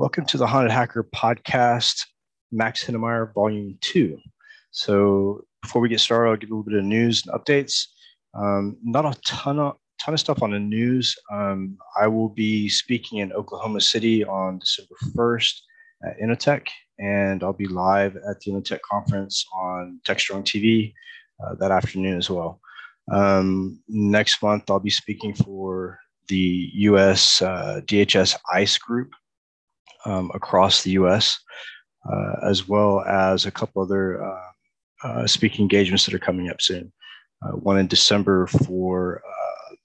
Welcome to the Haunted Hacker Podcast, Max Heinemeyer, Volume 2. So, before we get started, I'll give a little bit of news and updates. Um, not a ton of, ton of stuff on the news. Um, I will be speaking in Oklahoma City on December 1st at Innotech, and I'll be live at the Innotech conference on TechStrong TV uh, that afternoon as well. Um, next month, I'll be speaking for the US uh, DHS ICE group um, across the US, uh, as well as a couple other uh, uh, speaking engagements that are coming up soon. Uh, one in December for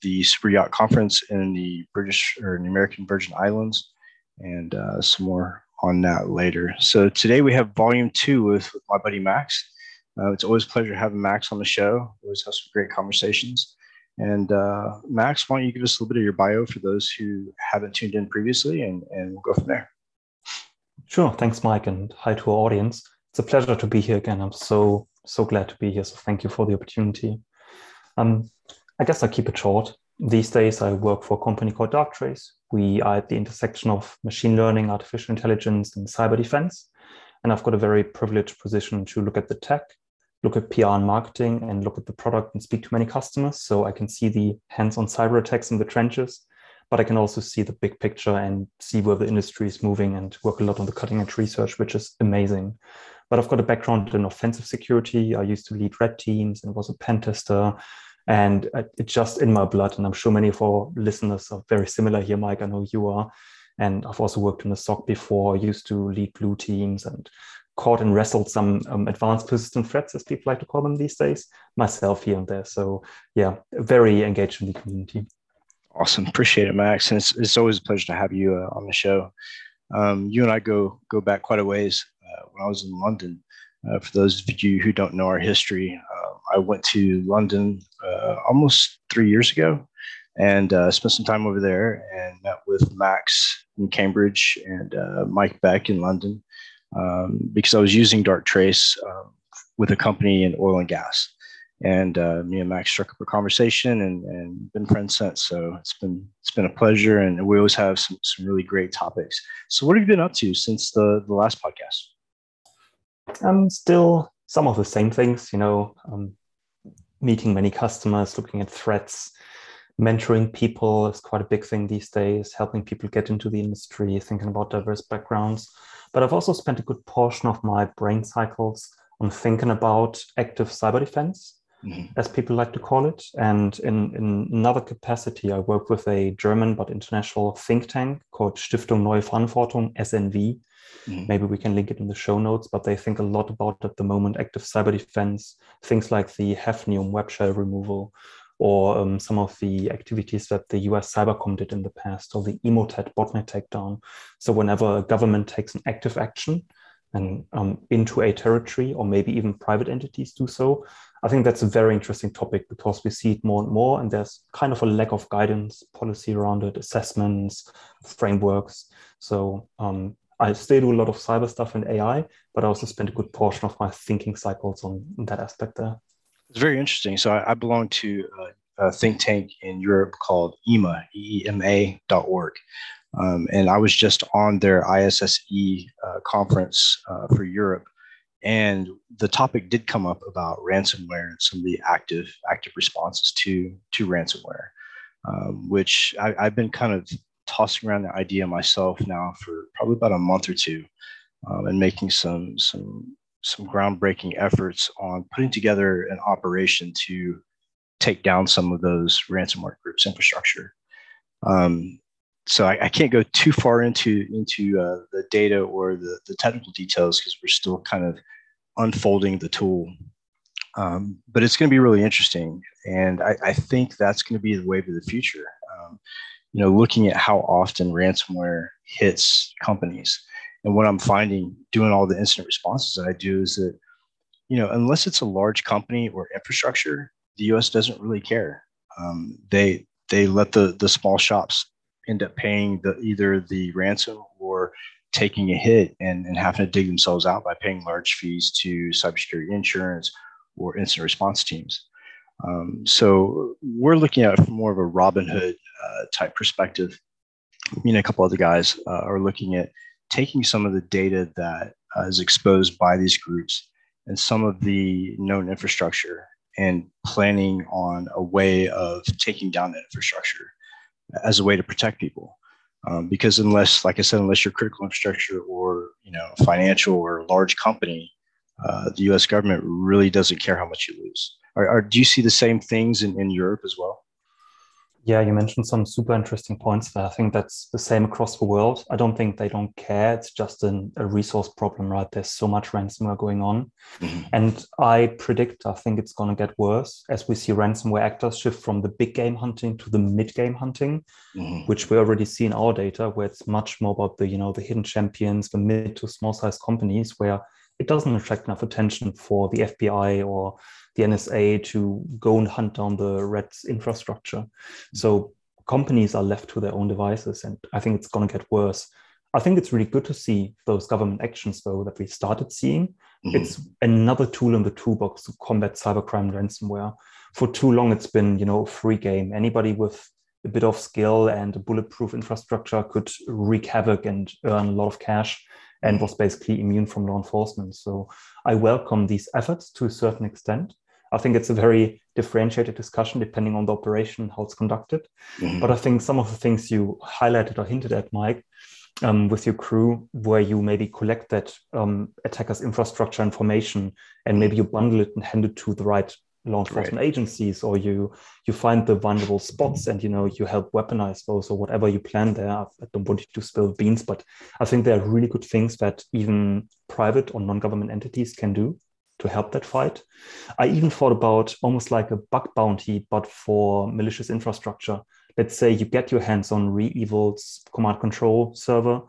the Super Yacht Conference in the British or the American Virgin Islands, and some more on that later. So today we have volume two with, with my buddy Max. Uh, it's always a pleasure having Max on the show. Always have some great conversations. And uh, Max, why don't you give us a little bit of your bio for those who haven't tuned in previously, and, and we'll go from there. Sure. Thanks, Mike, and hi to our audience. It's a pleasure to be here again. I'm so so glad to be here. So thank you for the opportunity. Um, I guess I'll keep it short. These days, I work for a company called Darktrace. We are at the intersection of machine learning, artificial intelligence, and cyber defense. And I've got a very privileged position to look at the tech look at PR and marketing and look at the product and speak to many customers. So I can see the hands-on cyber attacks in the trenches, but I can also see the big picture and see where the industry is moving and work a lot on the cutting edge research, which is amazing. But I've got a background in offensive security. I used to lead red teams and was a pen tester. And it's just in my blood. And I'm sure many of our listeners are very similar here, Mike. I know you are. And I've also worked in the SOC before. I used to lead blue teams and caught and wrestled some um, advanced persistent threats, as people like to call them these days, myself here and there. So yeah, very engaged in the community. Awesome, appreciate it, Max. And it's, it's always a pleasure to have you uh, on the show. Um, you and I go go back quite a ways. Uh, when I was in London, uh, for those of you who don't know our history, uh, I went to London uh, almost three years ago, and uh, spent some time over there and met with Max in Cambridge and Mike Beck in London um, because I was using Darktrace um, with a company in oil and gas. And uh, me and Max struck up a conversation and, and been friends since. So it's been it's been a pleasure, and we always have some, some really great topics. So what have you been up to since the, the last podcast? Um, still some of the same things, you know, um, meeting many customers, looking at threats, mentoring people is quite a big thing these days, helping people get into the industry, thinking about diverse backgrounds. But I've also spent a good portion of my brain cycles on thinking about active cyber defense, mm-hmm. as people like to call it. And in, in another capacity, I work with a German but international think tank called Stiftung Neue Verantwortung, SNV. Mm-hmm. Maybe we can link it in the show notes, but they think a lot about at the moment active cyber defense, things like the Hafnium web shell removal, or um, some of the activities that the US Cybercom did in the past, or the Emotet botnet takedown. So whenever a government takes an active action and um, into a territory, or maybe even private entities do so, I think that's a very interesting topic because we see it more and more, and there's kind of a lack of guidance, policy around it, assessments, frameworks. So um, I still do a lot of cyber stuff and AI, but I also spend a good portion of my thinking cycles on that aspect there. It's very interesting. So I, I belong to a, a, think tank in Europe called EMA, E-E-M-A.org. Um, and I was just on their ISSE uh, conference uh, for Europe. And the topic did come up about ransomware and some of the active active responses to to ransomware, um, which I, I've been kind of tossing around the idea myself now for probably about a month or two, um, and making some some some groundbreaking efforts on putting together an operation to take down some of those ransomware groups infrastructure. Um, so I, I, can't go too far into into uh, the data or the, the technical details because we're still kind of unfolding the tool. Um, but it's going to be really interesting, and I, I think that's going to be the wave of the future. Um, you know, looking at how often ransomware hits companies and what I'm finding doing all the incident responses that I do is that, you know, unless it's a large company or infrastructure, the U.S. doesn't really care. Um, they they let the the small shops end up paying the either the ransom or taking a hit and, and having to dig themselves out by paying large fees to cybersecurity insurance or incident response teams. Um, so we're looking at from more of a Robin Hood uh, type perspective. Me and a couple other guys uh, are looking at taking some of the data that uh, is exposed by these groups and some of the known infrastructure and planning on a way of taking down that infrastructure as a way to protect people. Um, because unless, like I said, unless you're critical infrastructure or you know financial or large company, uh, the U.S. government really doesn't care how much you lose. Are, are, do you see the same things in, in Europe as well? Yeah, you mentioned some super interesting points there. I think that's the same across the world. I don't think they don't care. It's just an, a resource problem, right? There's so much ransomware going on. Mm-hmm. And I predict, I think it's going to get worse as we see ransomware actors shift from the big game hunting to the mid game hunting, mm-hmm. which we already see in our data, where it's much more about the, you know, the hidden champions, the mid to small size companies where it doesn't attract enough attention for the FBI or the NSA to go and hunt down the Reds infrastructure. So companies are left to their own devices, and I think it's going to get worse. I think it's really good to see those government actions, though, that we started seeing. Mm-hmm. It's another tool in the toolbox to combat cybercrime ransomware. For too long, it's been, you know, a free game. Anybody with a bit of skill and a bulletproof infrastructure could wreak havoc and earn a lot of cash and was basically immune from law enforcement. So I welcome these efforts to a certain extent. I think it's a very differentiated discussion depending on the operation, how it's conducted. Mm-hmm. But I think some of the things you highlighted or hinted at, Mike, um, with your crew, where you maybe collect that um, attackers' infrastructure information and maybe you bundle it and hand it to the right law enforcement right. agencies or you you find the vulnerable spots and you know you help weaponize those or whatever you plan there i don't want you to spill beans but i think there are really good things that even private or non-government entities can do to help that fight i even thought about almost like a bug bounty but for malicious infrastructure let's say you get your hands on REvil's command control server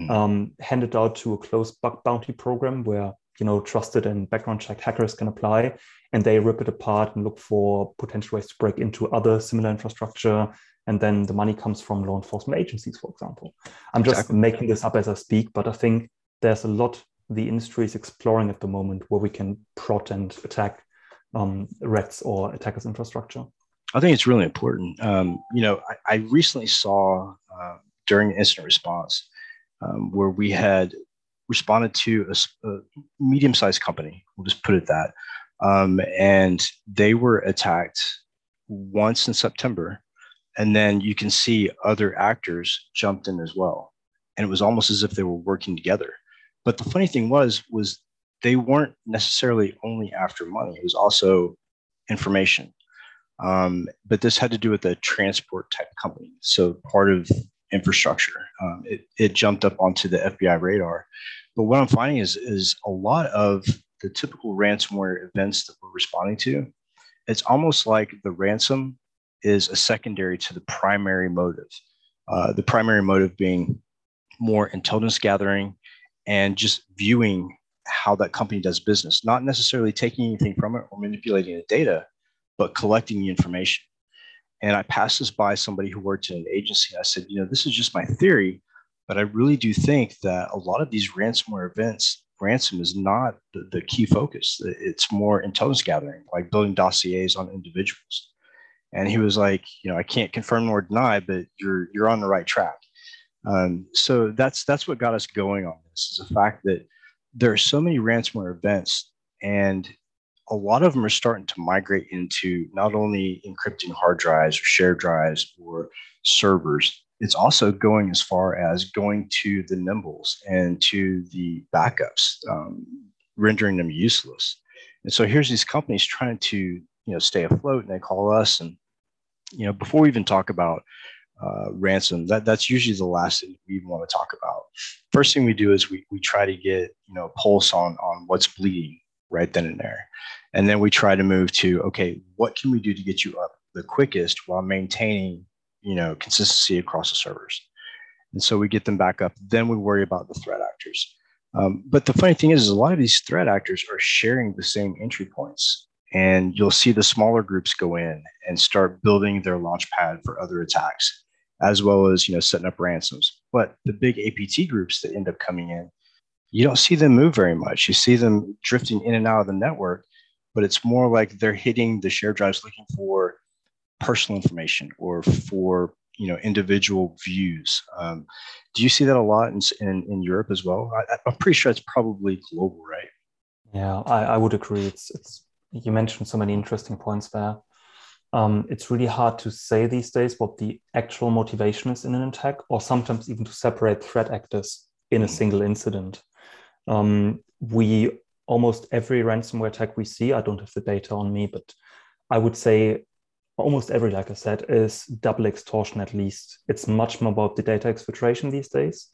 mm. um, hand it out to a closed bug bounty program where you know trusted and background checked hackers can apply and they rip it apart and look for potential ways to break into other similar infrastructure and then the money comes from law enforcement agencies for example i'm just exactly. making this up as i speak but i think there's a lot the industry is exploring at the moment where we can prot and attack um, reds or attackers infrastructure i think it's really important um, you know I, I recently saw uh, during incident response um, where we had responded to a, a medium-sized company. We'll just put it that, um, and they were attacked once in September, and then you can see other actors jumped in as well, and it was almost as if they were working together. But the funny thing was, was they weren't necessarily only after money; it was also information. Um, but this had to do with a transport type company. So part of infrastructure. Um, it, it jumped up onto the FBI radar. But what I'm finding is, is a lot of the typical ransomware events that we're responding to, it's almost like the ransom is a secondary to the primary motive. Uh, the primary motive being more intelligence gathering and just viewing how that company does business, not necessarily taking anything from it or manipulating the data, but collecting the information. And I passed this by somebody who worked in an agency. I said, you know, this is just my theory, but I really do think that a lot of these ransomware events, ransom is not the, the key focus. It's more intelligence gathering, like building dossiers on individuals. And he was like, you know, I can't confirm nor deny, but you're you're on the right track. Um, so that's that's what got us going on this is the fact that there are so many ransomware events, and a lot of them are starting to migrate into not only encrypting hard drives or shared drives or servers, it's also going as far as going to the nimbles and to the backups, um, rendering them useless. And so here's these companies trying to you know stay afloat, and they call us. And you know before we even talk about uh, ransom, that that's usually the last thing we want to talk about. First thing we do is we we try to get you know pulse on on what's bleeding right then and there. And then we try to move to, okay, what can we do to get you up the quickest while maintaining, you know, consistency across the servers? And so we get them back up. Then we worry about the threat actors. Um, but the funny thing is, is, a lot of these threat actors are sharing the same entry points. And you'll see the smaller groups go in and start building their launch pad for other attacks, as well as you know setting up ransoms. But the big APT groups that end up coming in, you don't see them move very much. You see them drifting in and out of the network, but it's more like they're hitting the share drives looking for personal information or for you know individual views. Um, do you see that a lot in in, in Europe as well? I, am pretty sure it's probably global, right? Yeah, I, I would agree. It's it's you mentioned so many interesting points there. Um, it's really hard to say these days what the actual motivation is in an attack, or sometimes even to separate threat actors in a mm. single incident. Um, we almost every ransomware attack we see, I don't have the data on me, but I would say almost every, like I said, is double extortion at least. It's much more about the data exfiltration these days.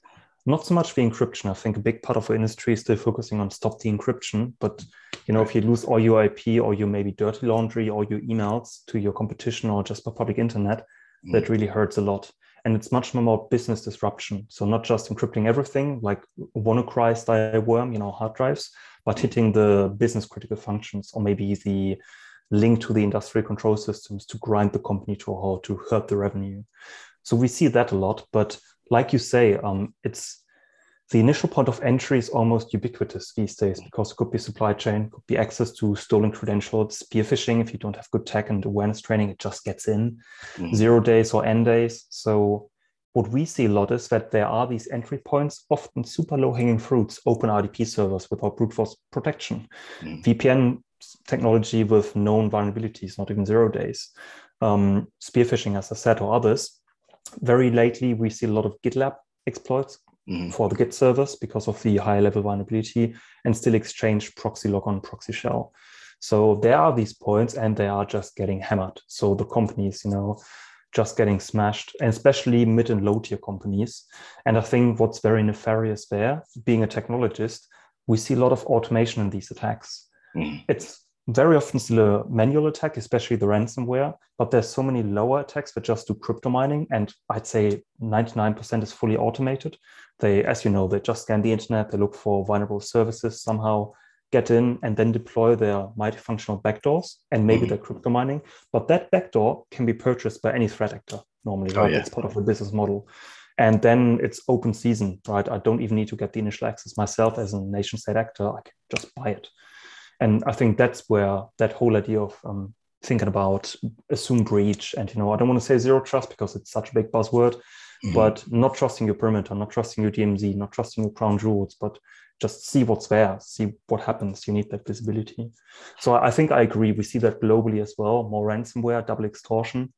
Not so much the encryption. I think a big part of our industry is still focusing on stop the encryption. But you know, if you lose all your IP or you maybe dirty laundry or your emails to your competition or just the public internet, mm. that really hurts a lot. And it's much more about business disruption. So not just encrypting everything like WannaCry style worm, you know, hard drives, but hitting the business critical functions or maybe the link to the industrial control systems to grind the company to a halt, to hurt the revenue. So we see that a lot. But like you say, um, it's the initial point of entry is almost ubiquitous these days because it could be supply chain, could be access to stolen credentials, spear phishing. If you don't have good tech and awareness training, it just gets in. Mm. Zero days or N days. So what we see a lot is that there are these entry points, often super low hanging fruits, open RDP servers without brute force protection, mm. VPN technology with known vulnerabilities, not even zero days, um, spear phishing, as I said, or others. Very lately, we see a lot of GitLab exploits mm. for the Git service because of the high level vulnerability and still exchange ProxyLogon proxy shell. So there are these points and they are just getting hammered. So the companies, you know, just getting smashed, and especially mid and low tier companies. And I think what's very nefarious there, being a technologist, we see a lot of automation in these attacks. Mm. It's very often still a manual attack, especially the ransomware, but there's so many lower attacks that just do crypto mining. And I'd say 99% is fully automated. They, as you know, they just scan the internet, they look for vulnerable services somehow, get in and then deploy their multifunctional backdoors and maybe mm-hmm. their crypto mining. But that backdoor can be purchased by any threat actor normally, oh, right? Yeah. It's part of the business model. And then it's open season, right? I don't even need to get the initial access myself as a nation state actor. I can just buy it. And I think that's where that whole idea of um, thinking about assume breach and, you know, I don't want to say zero trust because it's such a big buzzword, mm-hmm. but not trusting your perimeter, not trusting your DMZ, not trusting your crown jewels, but just see what's there, see what happens. You need that visibility. So I think I agree. We see that globally as well. More ransomware, double extortion,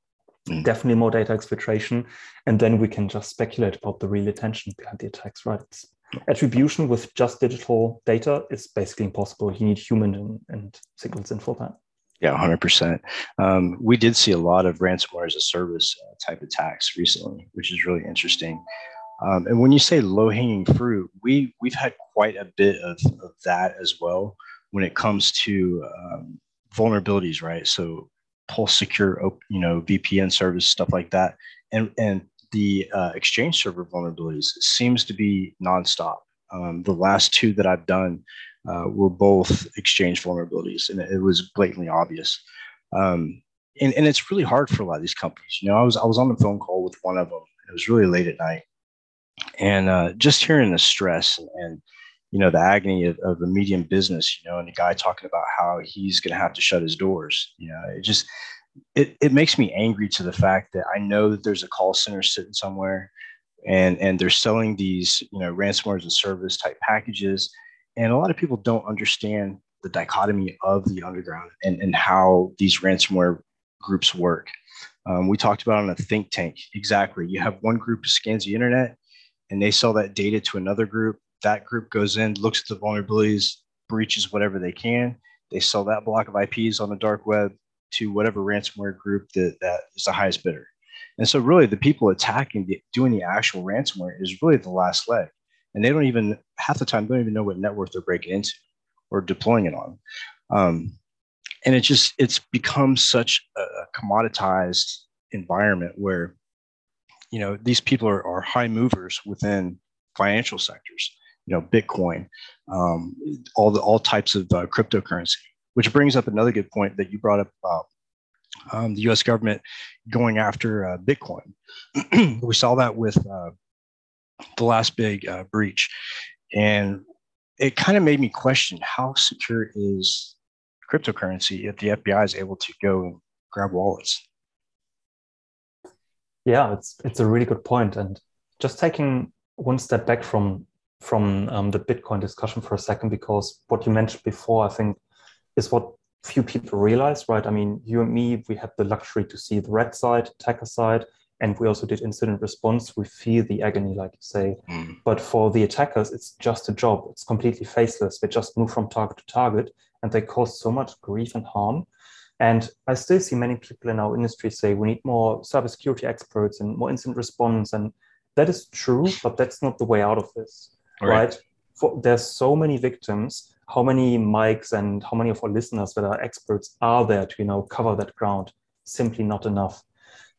mm. definitely more data exfiltration, and then we can just speculate about the real intention behind the attacks. Right? It's, attribution with just digital data is basically impossible. You need human and, and signals in for that. Yeah, 100%. Um, we did see a lot of ransomware as a service uh, type attacks recently, which is really interesting. Um, and when you say low hanging fruit, we we've had quite a bit of, of that as well when it comes to um, vulnerabilities, right? So Pulse Secure, you know, VPN service stuff like that, and and the uh, Exchange server vulnerabilities seems to be nonstop. Um, the last two that I've done uh, were both Exchange vulnerabilities, and it was blatantly obvious. Um, and, and it's really hard for a lot of these companies. You know, I was I was on the phone call with one of them. It was really late at night, and uh, just hearing the stress and you know the agony of, of the medium business you know and the guy talking about how he's going to have to shut his doors you know it just it, it makes me angry to the fact that i know that there's a call center sitting somewhere and and they're selling these you know ransomware as a service type packages. And a lot of people don't understand the dichotomy of the underground and, and how these ransomware groups work. Um, we talked about on a think tank. Exactly. You have one group scans the internet and they sell that data to another group. That group goes in, looks at the vulnerabilities, breaches whatever they can. They sell that block of IPs on the dark web to whatever ransomware group that, that is the highest bidder. And so, really, the people attacking, the, doing the actual ransomware is really the last leg. And they don't even, half the time, they don't even know what network they're breaking into or deploying it on. Um, and it just, it's become such a commoditized environment where you know these people are, are high movers within financial sectors you know bitcoin um, all the all types of uh, cryptocurrency which brings up another good point that you brought up about um, the us government going after uh, bitcoin. We saw that with uh, the last big uh, breach. And it kind of made me question how secure is cryptocurrency if the fbi is able to go and grab wallets? Yeah, it's it's a really good point. And just taking one step back from from um, the Bitcoin discussion for a second, because what you mentioned before, I think, is what few people realize, right? I mean, you and me, we have the luxury to see the red side, attacker side, and we also did incident response. We feel the agony, like you say. Mm. But for the attackers, it's just a job. It's completely faceless. They just move from target to target, and they cause so much grief and harm. And I still see many people in our industry say we need more cybersecurity experts and more incident response. And that is true, but that's not the way out of this, right? right? For, there's so many victims. How many Mikes and how many of our listeners that are experts are there to you know cover that ground? Simply not enough.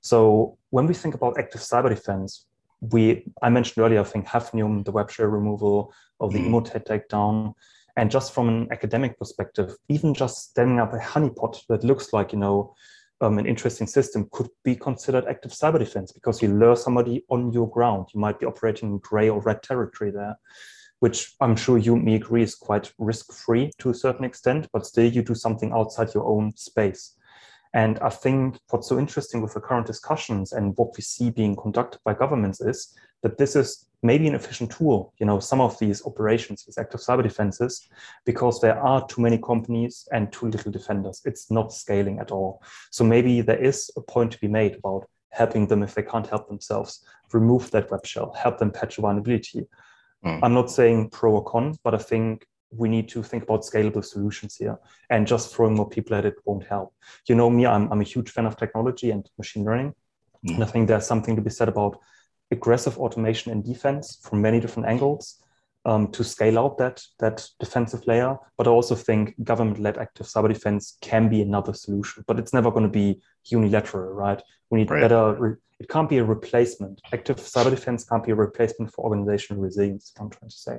So when we think about active cyber defense, we I mentioned earlier, I think Hafnium, the web shell removal, of the mm. Emotet takedown, and just from an academic perspective, even just standing up a honeypot that looks like, you know, um, an interesting system could be considered active cyber defense because you lure somebody on your ground. You might be operating in gray or red territory there, which I'm sure you and me agree is quite risk-free to a certain extent, but still you do something outside your own space. And I think what's so interesting with the current discussions and what we see being conducted by governments is that this is maybe an efficient tool, you know, some of these operations, these active cyber defenses, because there are too many companies and too little defenders. It's not scaling at all. So maybe there is a point to be made about helping them if they can't help themselves, remove that web shell, help them patch a vulnerability. Mm. I'm not saying pro or con, but I think we need to think about scalable solutions here and just throwing more people at it won't help. You know me, I'm, I'm a huge fan of technology and machine learning. Mm. And I think there's something to be said about aggressive automation and defense from many different angles um, to scale out that that defensive layer. But I also think government-led active cyber defense can be another solution, but it's never going to be unilateral, right? We need right. better. Re- it can't be a replacement. Active cyber defense can't be a replacement for organizational resilience. I'm trying to say.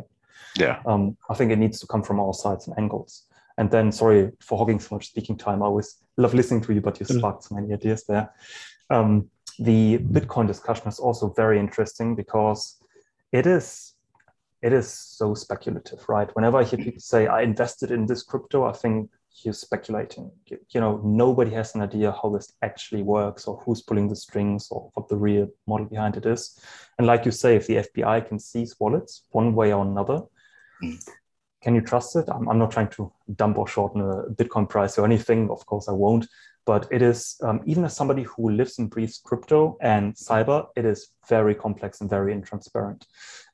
Yeah. Um, I think it needs to come from all sides and angles. And then, sorry for hogging so much speaking time. I always love listening to you, but you mm. sparked so many ideas there. Um, the Bitcoin discussion is also very interesting because it is it is so speculative, right? Whenever I hear people say I invested in this crypto, I think you're speculating. You, you, know, nobody has an idea how this actually works or who's pulling the strings or what the real model behind it is. And like you say, if the FBI can seize wallets one way or another, mm. can you trust it? I'm, I'm not trying to dump or shorten a Bitcoin price or anything. Of course, I won't but it is um, even as somebody who lives and breathes crypto and cyber it is very complex and very intransparent.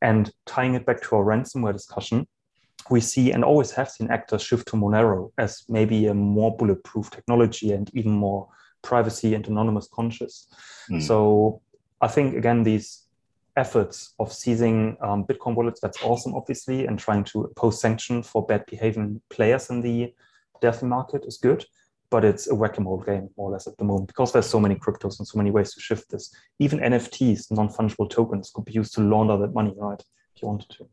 And tying it back to our ransomware discussion we see and always have seen actors shift to monero as maybe a more bulletproof technology and even more privacy and anonymous conscious. Mm. so i think again these efforts of seizing um, bitcoin wallets that's awesome obviously and trying to impose sanction for bad behaving players in the DeFi market is good but it's a whack-a-mole game more or less at the moment because there's so many cryptos and so many ways to shift this. Even NFTs, non-fungible tokens, could be used to launder that money, right? If you wanted to.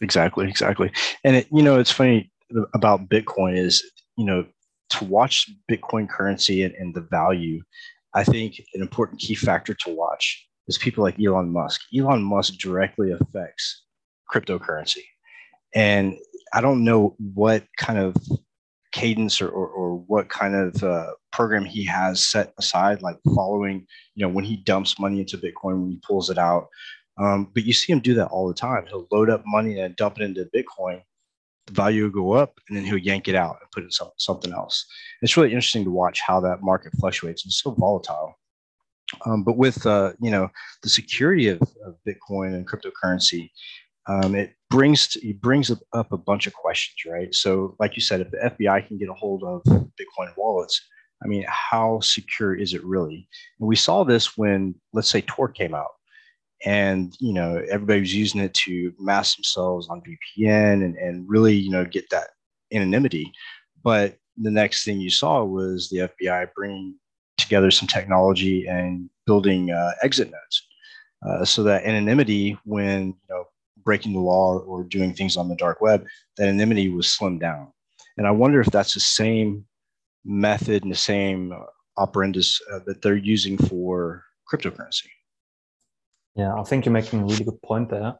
Exactly, exactly. And it, you know, it's funny about Bitcoin is you know to watch Bitcoin currency and, and the value. I think an important key factor to watch is people like Elon Musk. Elon Musk directly affects cryptocurrency, and I don't know what kind of cadence or, or, or what kind of uh, program he has set aside, like following, you know, when he dumps money into Bitcoin, when he pulls it out. Um, but you see him do that all the time. He'll load up money and dump it into Bitcoin. The value will go up, and then he'll yank it out and put it in some, something else. It's really interesting to watch how that market fluctuates. It's so volatile. Um, but with uh, you know the security of, of Bitcoin and cryptocurrency, um, it brings it brings up a bunch of questions, right? So, like you said, if the FBI can get a hold of Bitcoin wallets, I mean, how secure is it really? And we saw this when, let's say, Tor came out, and you know everybody was using it to mask themselves on VPN and, and really, you know, get that anonymity. But the next thing you saw was the FBI bringing together some technology and building uh, exit nodes. Uh, so that anonymity, when you know breaking the law or doing things on the dark web, that anonymity was slimmed down. And I wonder if that's the same method and the same operandus uh, that they're using for cryptocurrency. Yeah, I think you're making a really good point there.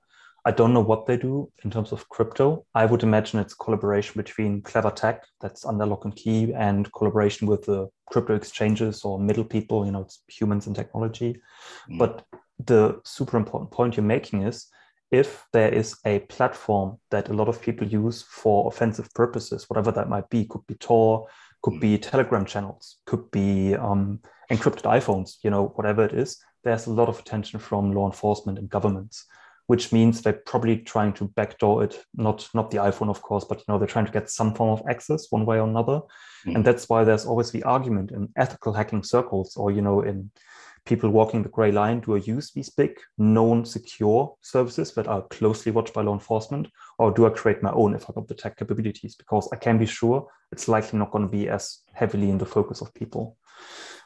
I don't know what they do in terms of crypto. I would imagine it's collaboration between clever tech that's under lock and key and collaboration with the crypto exchanges or middle people, you know, it's humans and technology. Mm. But the super important point you're making is if there is a platform that a lot of people use for offensive purposes, whatever that might be, could be Tor, could be Telegram channels, could be um, encrypted iPhones, you know, whatever it is, there's a lot of attention from law enforcement and governments, which means they're probably trying to backdoor it, not not the iPhone, of course, but you know, they're trying to get some form of access one way or another. Mm-hmm. And that's why there's always the argument in ethical hacking circles or, you know, in people walking the gray line do I use these big, known, secure services that are closely watched by law enforcement, or do I create my own if I got the tech capabilities? Because I can be sure it's likely not going to be as heavily in the focus of people.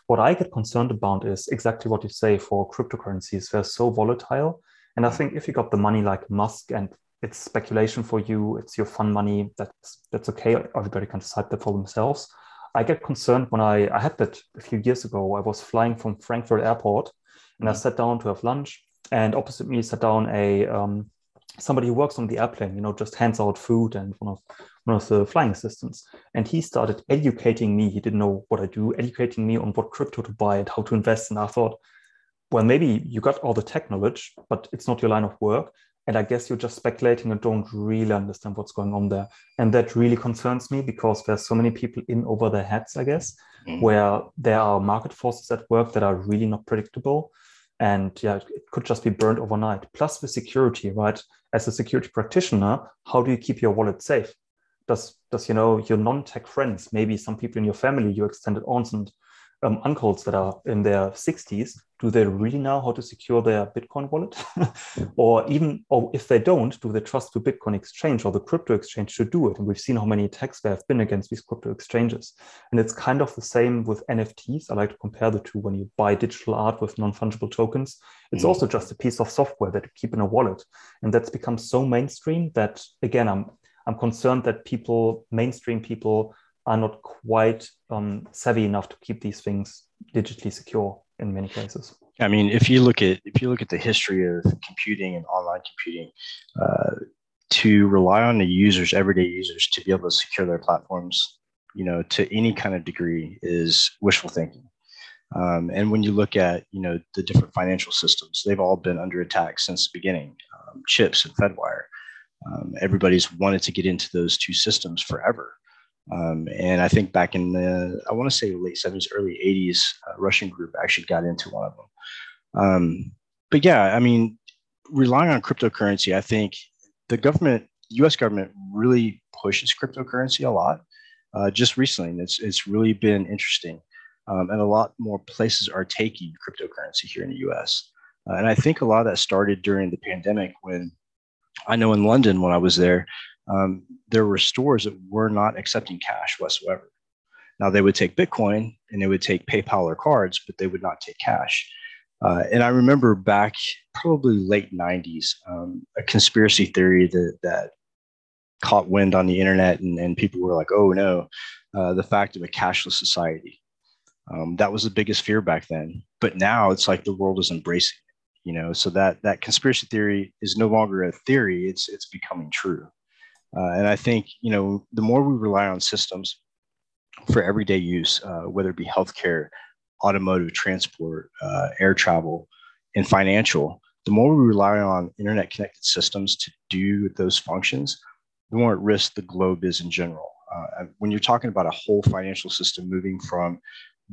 What I get concerned about is exactly what you say for cryptocurrencies. They're so volatile. And I think if you got the money like Musk and it's speculation for you, it's your fun money, that's that's okay. Everybody can decide that for themselves. I get concerned when I, I had that a few years ago. I was flying from Frankfurt Airport and I mm. sat down to have lunch. And opposite me sat down a um, somebody who works on the airplane, you know, just hands out food and one of one of the flying assistants. And he started educating me. He didn't know what I do, educating me on what crypto to buy and how to invest. And I thought, well, maybe you got all the tech knowledge, but it's not your line of work. And I guess you're just speculating and don't really understand what's going on there. And that really concerns me because there's so many people in over their heads, I guess, mm-hmm. where there are market forces at work that are really not predictable. And yeah, it could just be burned overnight. Plus the security, right? As a security practitioner, how do you keep your wallet safe? Does does you know your non-tech friends, maybe some people in your family, your extended aunts and um, uncles that are in their 60s do they really know how to secure their bitcoin wallet? Or even or if they don't do they trust the bitcoin exchange or the crypto exchange to do it? And we've seen how many attacks there have been against these crypto exchanges. And it's kind of the same with nfts i like to compare the two. When you buy digital art with non-fungible tokens it's mm. also just a piece of software that you keep in a wallet. And that's become so mainstream that again i'm i'm concerned that people mainstream people are not quite um, savvy enough to keep these things digitally secure in many cases. I mean, if you look at if you look at the history of computing and online computing, uh, to rely on the users, everyday users, to be able to secure their platforms, you know, to any kind of degree, is wishful thinking. Um, and when you look at you know the different financial systems, they've all been under attack since the beginning. Um, chips and Fedwire. Um, everybody's wanted to get into those two systems forever. Um, and I think back in the, I want to say late 70s, early 80s, uh, Russian group actually got into one of them. Um, but yeah, I mean, relying on cryptocurrency, I think the government, US government really pushes cryptocurrency a lot. Uh, just recently, it's, it's really been interesting. Um, and a lot more places are taking cryptocurrency here in the US. Uh, and I think a lot of that started during the pandemic when I know in London, when I was there, um, there were stores that were not accepting cash whatsoever. Now they would take Bitcoin and they would take PayPal or cards, but they would not take cash. Uh, and I remember back probably late 90s, um, a conspiracy theory that, that caught wind on the internet and, and people were like, oh no, uh, the fact of a cashless society. Um, that was the biggest fear back then. But now it's like the world is embracing it, you know, so that, that conspiracy theory is no longer a theory, it's, it's becoming true. Uh, and I think, you know, the more we rely on systems for everyday use, uh, whether it be healthcare, automotive, transport, uh, air travel, and financial, the more we rely on internet connected systems to do those functions, the more at risk the globe is in general. Uh, when you're talking about a whole financial system moving from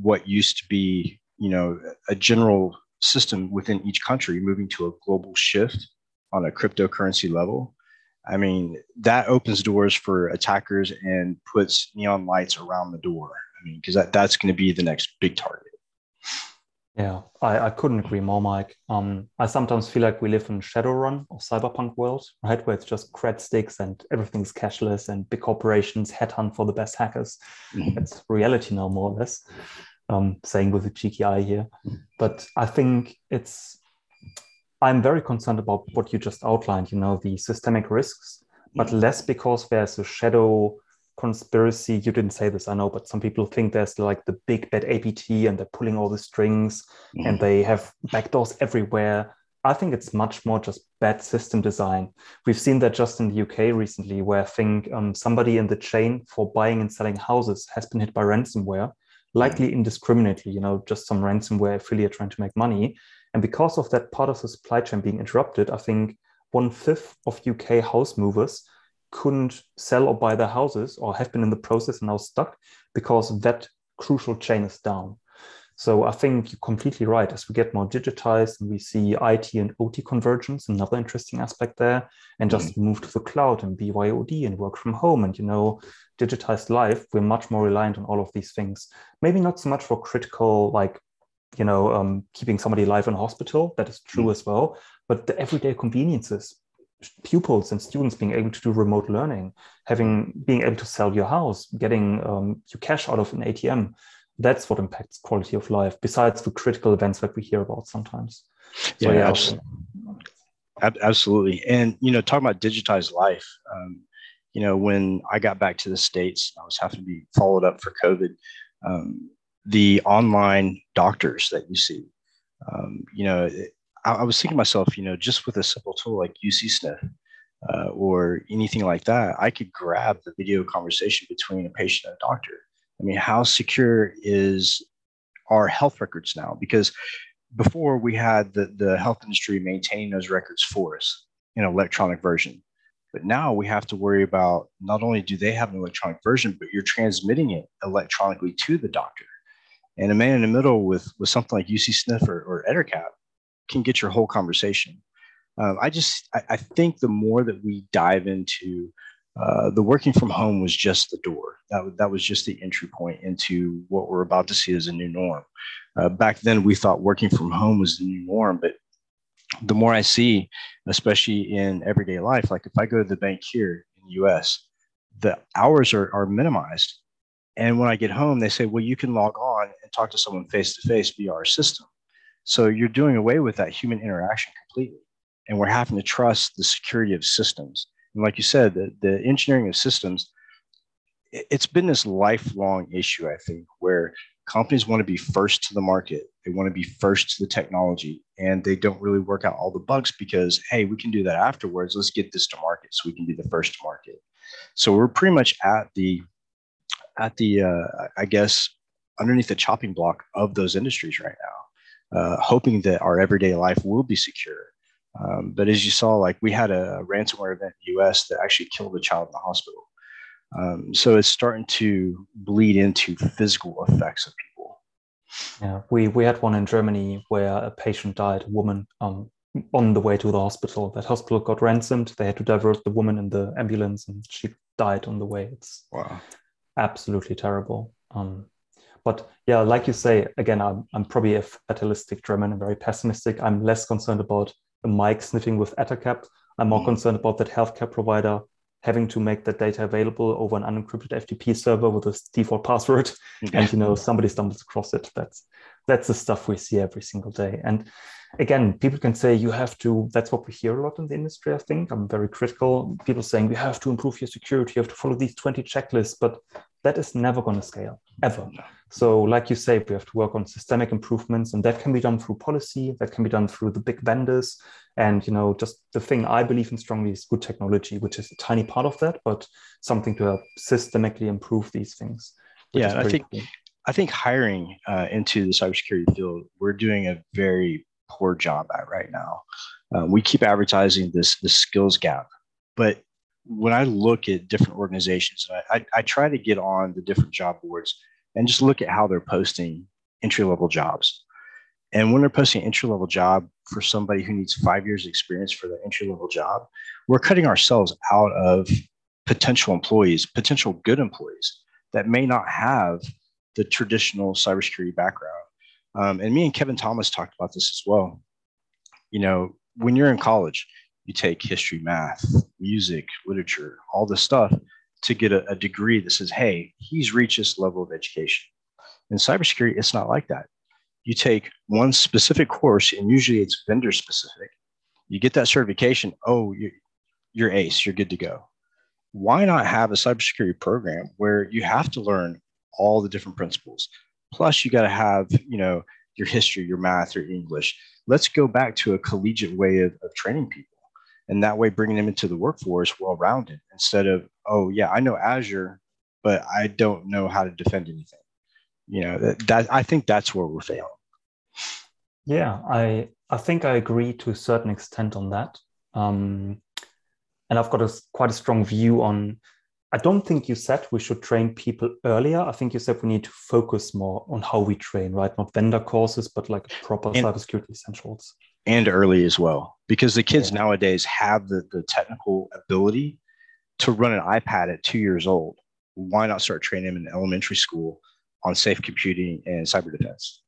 what used to be, you know, a general system within each country, moving to a global shift on a cryptocurrency level, I mean, that opens doors for attackers and puts neon lights around the door. I mean, because that, that's going to be the next big target. Yeah, I, I couldn't agree more, Mike. Um, I sometimes feel like we live in Shadowrun or cyberpunk world, right? Where it's just cred sticks and everything's cashless and big corporations headhunt for the best hackers. Mm-hmm. It's reality now, more or less. Um, saying with a cheeky eye here. Mm-hmm. But I think it's I'm very concerned about what you just outlined, you know, the systemic risks, but mm-hmm. less because there's a shadow conspiracy. You didn't say this, I know, but some people think there's like the big bad APT and they're pulling all the strings mm. and they have backdoors everywhere. I think it's much more just bad system design. We've seen that just in the UK recently, where I think um, somebody in the chain for buying and selling houses has been hit by ransomware, likely indiscriminately, you know, just some ransomware affiliate trying to make money. And because of that part of the supply chain being interrupted, I think one fifth of UK house movers couldn't sell or buy their houses or have been in the process and now stuck because that crucial chain is down. So I think you're completely right. As we get more digitized and we see IT and OT convergence, another interesting aspect there, and just mm-hmm. move to the cloud and BYOD and work from home and you know digitized life, we're much more reliant on all of these things. Maybe not so much for critical like you know um, keeping somebody alive in hospital. That is true mm-hmm. as well. But the everyday conveniences, pupils and students being able to do remote learning, having being able to sell your house, getting um, your cash out of an ATM that's what impacts quality of life besides the critical events that we hear about sometimes so, yeah, yeah absolutely. absolutely and you know talking about digitized life um, you know when i got back to the states i was having to be followed up for covid um, the online doctors that you see um, you know I, I, was thinking to myself you know just with a simple tool like UC Sniff uh, or anything like that i could grab the video conversation between a patient and a doctor I mean, how secure is our health records now? Because before we had the, the health industry maintaining those records for us in an electronic version. But now we have to worry about not only do they have an electronic version, but you're transmitting it electronically to the doctor. And a man in the middle with, with something like UC Sniff or, or EtterCap can get your whole conversation. Um, I just I, I, think the more that we dive into uh, the working from home was just the door. That, that was just the entry point into what we're about to see as a new norm. Uh, back then, we thought working from home was the new norm, but the more I see, especially in everyday life, like if I go to the bank here in the US, the hours are, are minimized. And when I get home, they say, well, you can log on talk to someone face to face via our system. So you're doing away with that human interaction completely. And we're having to trust the security of systems and like you said, the, the engineering of systems, it's been this lifelong issue, I think, where companies want to be first to the market. They want to be first to the technology and they don't really work out all the bugs because, hey, we can do that afterwards. Let's get this to market so we can be the first to market. So we're pretty much at the, at the, uh, I guess, underneath the chopping block of those industries right now, uh, hoping that our everyday life will be secure um, but as you saw, like we had a ransomware event in the US that actually killed a child in the hospital. Um, so it's starting to bleed into physical effects of people. Yeah, we, we had one in Germany where a patient died, a woman, um, on the way to the hospital. That hospital got ransomed. They had to divert the woman in the ambulance and she died on the way. It's wow. absolutely terrible. Um, but yeah, like you say, again, I'm, I'm probably a fatalistic German and very pessimistic. I'm less concerned about a Mike sniffing with EtterCap. I'm more mm. concerned about that healthcare provider having to make that data available over an unencrypted FTP server with a default password, and you know somebody stumbles across it. That's that's the stuff we see every single day. And again, people can say you have to. That's what we hear a lot in the industry. I think I'm very critical. People saying we have to improve your security. You have to follow these 20 checklists, but that is never going to scale ever. So, like you say, we have to work on systemic improvements, and that can be done through policy. That can be done through the big vendors, and you know, just the thing I believe in strongly is good technology, which is a tiny part of that, but something to help systemically improve these things. Yeah, I think cool. I think hiring uh, into the cybersecurity field, we're doing a very poor job at right now. Um, we keep advertising this this skills gap, but when I look at different organizations, I, I, I try to get on the different job boards and just look at how they're posting entry level jobs. And when they're posting an entry level job for somebody who needs five years experience for the entry level job, we're cutting ourselves out of potential employees, potential good employees that may not have the traditional cybersecurity background. Um, and me and Kevin Thomas talked about this as well. You know, when you're in college, you take history, math, music, literature, all this stuff to get a, a degree that says, hey, he's reached this level of education. In cybersecurity, it's not like that. You take one specific course, and usually it's vendor specific. You get that certification. Oh, you're, you're ace. You're good to go. Why not have a cybersecurity program where you have to learn all the different principles? Plus, you got to have, you know, your history, your math, your English, let's go back to a collegiate way of, of training people. And that way, bringing them into the workforce well rounded instead of, oh, yeah, I know Azure, but I don't know how to defend anything. You know, that, that I think that's where we're failing. Yeah, I I think I agree to a certain extent on that. Um, and I've got a quite a strong view on I don't think you said we should train people earlier. I think you said we need to focus more on how we train, right? Not vendor courses, but like proper and, cybersecurity essentials. And early as well, because the kids yeah. nowadays have the, the technical ability to run an iPad at two years old. Why not start training them in elementary school on safe computing and cyber defense?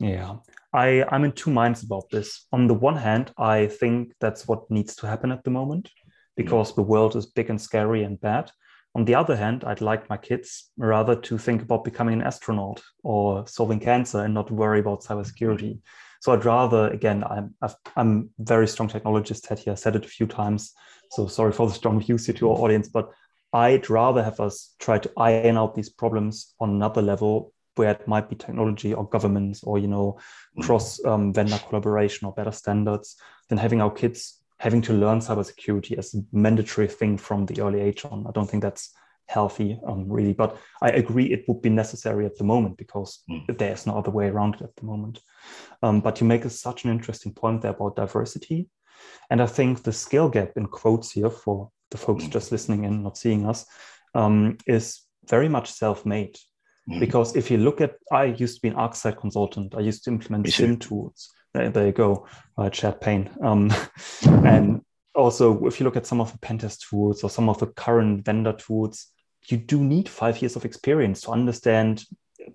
Yeah, I, I'm in two minds about this. On the one hand, I think that's what needs to happen at the moment because the world is big and scary and bad. On the other hand, I'd like my kids rather to think about becoming an astronaut or solving cancer and not worry about cybersecurity. So I'd rather, again, I'm i am very strong technologist head here. I said it a few times. So sorry for the strong views here to our audience, but I'd rather have us try to iron out these problems on another level where it might be technology or governments or you know mm. cross um, vendor collaboration or better standards than having our kids having to learn cybersecurity as a mandatory thing from the early age on. I don't think that's healthy, um, really. But I agree it would be necessary at the moment because mm. there's no other way around it at the moment. Um, but you make a, such an interesting point there about diversity. And I think the skill gap in quotes here for the folks mm. just listening and not seeing us um, is very much self made. Mm. Because if you look at, I used to be an ArcSight consultant, I used to implement SIEM tools there, there you go, uh, chat pain. Um, and also, if you look at some of the pentest tools or some of the current vendor tools, you do need five years of experience to understand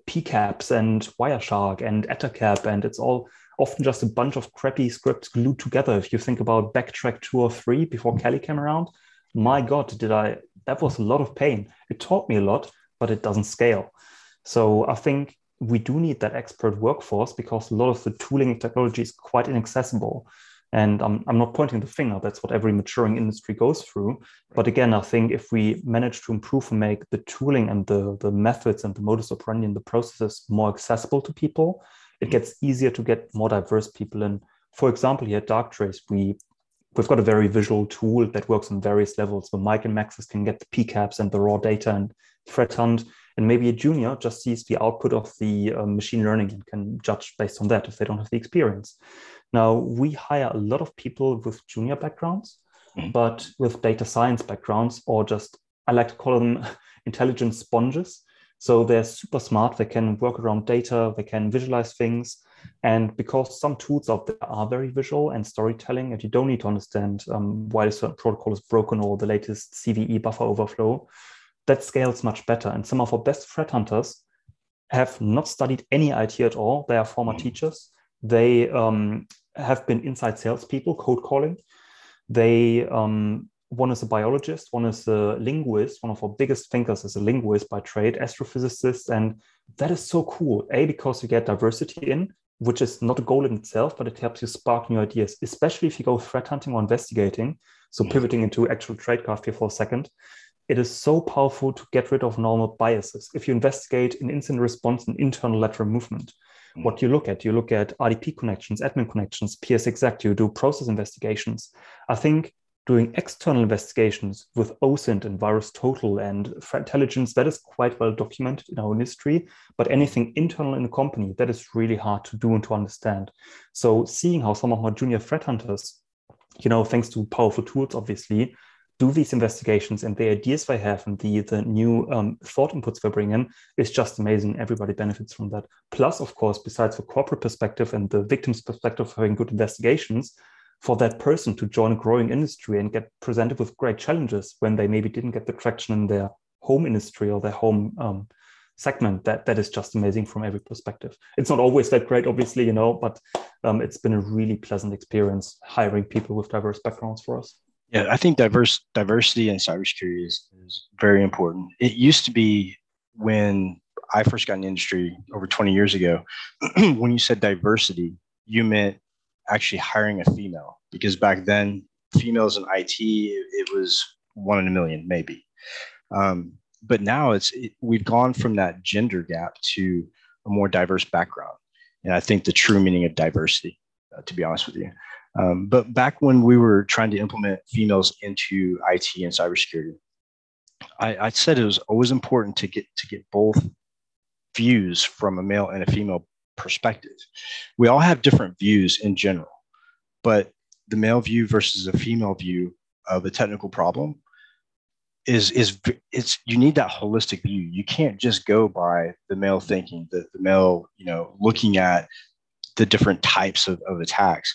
PCAPs and Wireshark and Ettercap, and it's all often just a bunch of crappy scripts glued together. If you think about Backtrack two or three before Kali came around, my God, did I? That was a lot of pain. It taught me a lot, but it doesn't scale. So I think we do need that expert workforce because a lot of the tooling technology is quite inaccessible. And I'm, I'm not pointing the finger, that's what every maturing industry goes through. But again, I think if we manage to improve and make the tooling and the, the methods and the modus operandi and the processes more accessible to people, it gets easier to get more diverse people in. For example, here at Darktrace, we we've got a very visual tool that works on various levels where Mike and Maxes can get the PCAPs and the raw data and threat hunt and maybe a junior just sees the output of the uh, machine learning and can judge based on that if they don't have the experience. Now, we hire a lot of people with junior backgrounds, mm-hmm. but with data science backgrounds, or just I like to call them intelligent sponges. So they're super smart. They can work around data. They can visualize things. And because some tools out there are very visual and storytelling, and you don't need to understand um, why a certain protocol is broken or the latest CVE buffer overflow, that scales much better. And some of our best threat hunters have not studied any IT at all. They are former mm-hmm. teachers. They um, have been inside salespeople, code calling. They um, one is a biologist, one is a linguist. One of our biggest thinkers is a linguist by trade, astrophysicist, and that is so cool. A because you get diversity in, which is not a goal in itself, but it helps you spark new ideas, especially if you go threat hunting or investigating. So mm-hmm. pivoting into actual tradecraft here for a second, it is so powerful to get rid of normal biases. If you investigate an incident response and internal lateral movement, mm. What you look at, you look at RDP connections, admin connections, PsExec, you do process investigations. I think doing external investigations with OSINT and VirusTotal and threat intelligence, that is quite well documented in our industry. But anything internal in a company, that is really hard to do and to understand. So seeing how some of my junior threat hunters, you know, thanks to powerful tools, obviously, do these investigations and the ideas they have and the, the new um, thought inputs they bring in is just amazing. Everybody benefits from that. Plus, of course, besides the corporate perspective and the victim's perspective of having good investigations, for that person to join a growing industry and get presented with great challenges when they maybe didn't get the traction in their home industry or their home um, segment, that that is just amazing from every perspective. It's not always that great, obviously, you know, but um, it's been a really pleasant experience hiring people with diverse backgrounds for us. Yeah, I think diverse diversity in cybersecurity is, is very important. It used to be when I first got in the industry over 20 years ago, when you said diversity, you meant actually hiring a female because back then females in IT it, was one in a million maybe. Um, but now it's it, we've gone from that gender gap to a more diverse background, and I think the true meaning of diversity uh, to be honest with you. Um, but back when we were trying to implement females into IT and cybersecurity, I, I said it was always important to get to get both views from a male and a female perspective. We all have different views in general, but the male view versus a female view of a technical problem is is it's you need that holistic view. You can't just go by the male thinking, the, the male, you know, looking at the different types of, of attacks